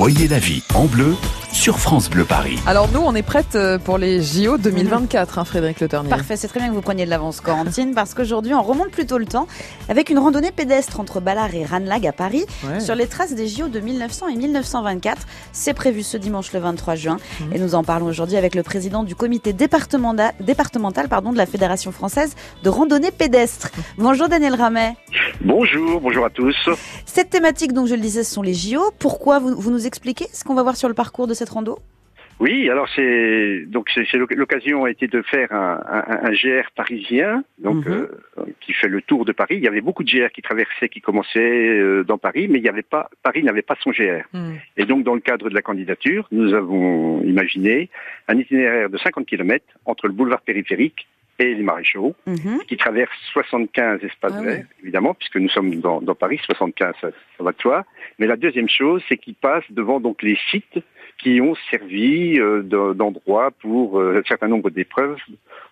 Voyez la vie en bleu sur France Bleu Paris. Alors nous, on est prête euh, pour les JO 2024, hein, Frédéric Le Ternier. Parfait, c'est très bien que vous preniez de l'avance, Corentine, parce qu'aujourd'hui, on remonte plutôt le temps avec une randonnée pédestre entre Ballard et Ranlag à Paris, Ouais. sur les traces des JO de 1900 et 1924. C'est prévu ce dimanche le 23 juin, Mhm. et nous en parlons aujourd'hui avec le président du comité départemental, départemental pardon, de la Fédération française de randonnée pédestre. Bonjour Daniel Ramet. Bonjour, bonjour à tous. Cette thématique, donc je le disais, ce sont les JO. Pourquoi vous, vous nous expliquez ce qu'on va voir sur le parcours de cette rando? Oui, alors c'est donc c'est c'est l'oc- l'occasion a été de faire un, un- un GR parisien, donc Mhm. euh, qui fait le tour de Paris. Il y avait beaucoup de GR qui traversaient, qui commençaient euh, dans Paris, mais il y avait pas Paris n'avait pas son GR. Hmm. Et donc dans le cadre de la candidature, nous avons imaginé un itinéraire de 50 km entre le boulevard périphérique et les maréchaux, Mhm. qui traverse 75 espaces Ah verts, évidemment, puisque nous sommes dans, dans Paris, 75, ça, ça va de soi. Mais la deuxième chose, c'est qu'il passe devant donc les sites qui ont servi euh, de- d'endroit pour euh, un certain nombre d'épreuves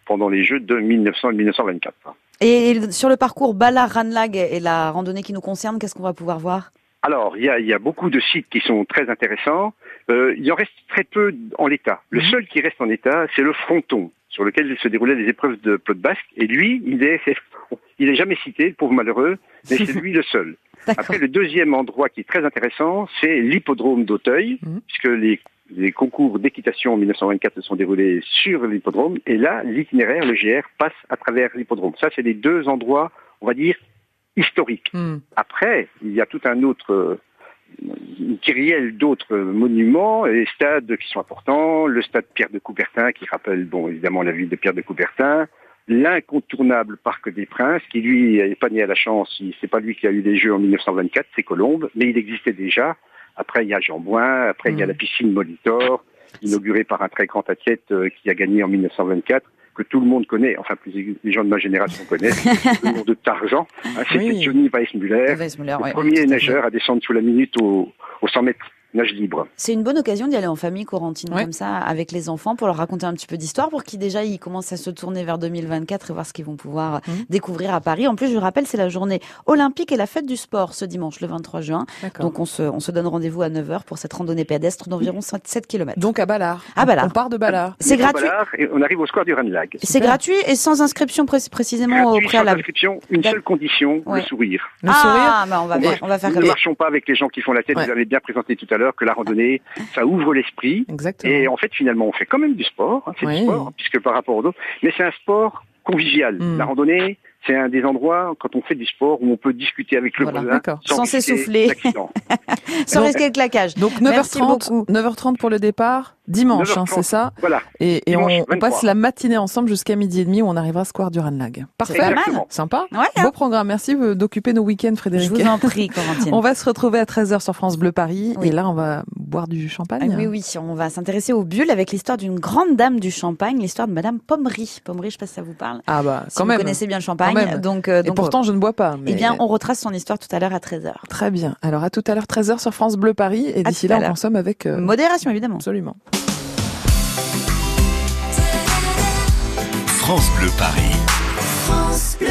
pendant les Jeux de 1900 et 1924. Et sur le parcours Ballard-Ranlag et la randonnée qui nous concerne, qu'est-ce qu'on va pouvoir voir? Alors, il y a, il y a beaucoup de sites qui sont très intéressants. Euh, il en reste très peu en l'état. Le Mhm. seul qui reste en état, c'est le fronton, sur lequel se déroulaient les épreuves de pelote basque. Et lui, il est, il est jamais cité, le pauvre malheureux, mais c'est lui le seul. Après, le deuxième endroit qui est très intéressant, c'est l'hippodrome d'Auteuil, Mhm. puisque les, les concours d'équitation en 1924 se sont déroulés sur l'hippodrome. Et là, l'itinéraire, le GR, passe à travers l'hippodrome. Ça, c'est les deux endroits, on va dire, historiques. Hmm. Après, il y a tout un autre, euh, une kyrielle d'autres monuments et stades qui sont importants. Le stade Pierre de Coubertin, qui rappelle, bon, évidemment, la ville de Pierre de Coubertin. L'incontournable Parc des Princes, qui lui n'est pas né à la chance, c'est pas lui qui a eu les Jeux en 1924, c'est Colombe, mais il existait déjà. Après, il y a Jean Bouin, après, il y a Mhm. la piscine Molitor, inaugurée par un très grand athlète euh, qui a gagné en 1924 que tout le monde connaît, enfin plus les gens de ma génération connaissent, le nom de Tarzan. Hein, C'était Oui. Johnny Weissmuller, Weissmuller, le ouais, premier nageur à descendre sous la minute au, au 100 mètres nage libre. C'est une bonne occasion d'y aller en famille, Corentine, Ouais. comme ça, avec les enfants, pour leur raconter un petit peu d'histoire, pour qu'ils déjà ils commencent à se tourner vers 2024 et voir ce qu'ils vont pouvoir Mhm. découvrir à Paris. En plus, je rappelle, c'est la journée olympique et la fête du sport ce dimanche, le 23 juin. D'accord. Donc on se, on se donne rendez-vous à 9h pour cette randonnée pédestre d'environ 7 km. Donc à Ballard. À Ballard. On part de Ballard. C'est gratuit. Ballard, et on arrive au square du Ranlag. C'est gratuit et sans inscription pré- précisément au Gratuit, sans préalable. inscription, une seule condition, Ouais. le sourire. Le sourire. ah, bah on va, on va faire Nous comme ne marchons pas avec les gens qui font la tête. Ouais. Vous avez bien présenté tout à l'heure que la randonnée, ça ouvre l'esprit. Exactement. Et en fait, finalement, on fait quand même du sport. hein, c'est Oui. du sport, puisque par rapport aux autres. Mais c'est un sport convivial. Mm. La randonnée, c'est un des endroits, quand on fait du sport, où on peut discuter avec le Voilà. voisin D'accord. Sans risquer s'essouffler. Sans risquer le claquage. Donc Merci 9h30, beaucoup. 9h30 pour le départ, dimanche, hein, 9h30. c'est ça Voilà. Et, et on, passe 23. la matinée ensemble jusqu'à midi et demi où on arrivera à Square du Ranlag. Parfait. Sympa. Ouais, hein. Beau programme. Merci d'occuper nos week-ends, je Frédéric. vous en prie, Corentine. On va se retrouver à 13h sur France Bleu Paris. Oui. Et là, on va boire du Ah champagne. oui, oui, on va s'intéresser au bulle avec l'histoire d'une grande dame du champagne, l'histoire de Madame Pommery. Pommery, je sais pas si ça vous parle. Ah bah, Si quand vous même. connaissez bien le champagne, Quand même. donc, euh, Et pourtant, je ne bois pas. Mais... eh bien, on retrace son histoire tout à l'heure à 13h. Très bien. Alors, à tout à l'heure, 13h sur France Bleu Paris. Et d'ici là, on consomme avec... euh, Modération, évidemment. Absolument. France Bleu Paris. France Bleu.